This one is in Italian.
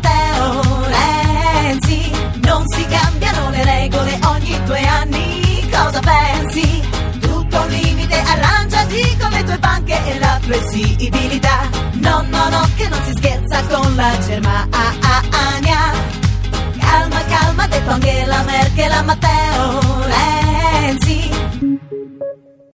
Matteo Renzi. Non si cambiano le regole ogni due anni. Cosa pensi? tutto un limite arrangiati con le tue banche e la flessibilità. No no no che non si scherza con la Germania. Calma calma ha anche la Merkel a Matteo Renzi.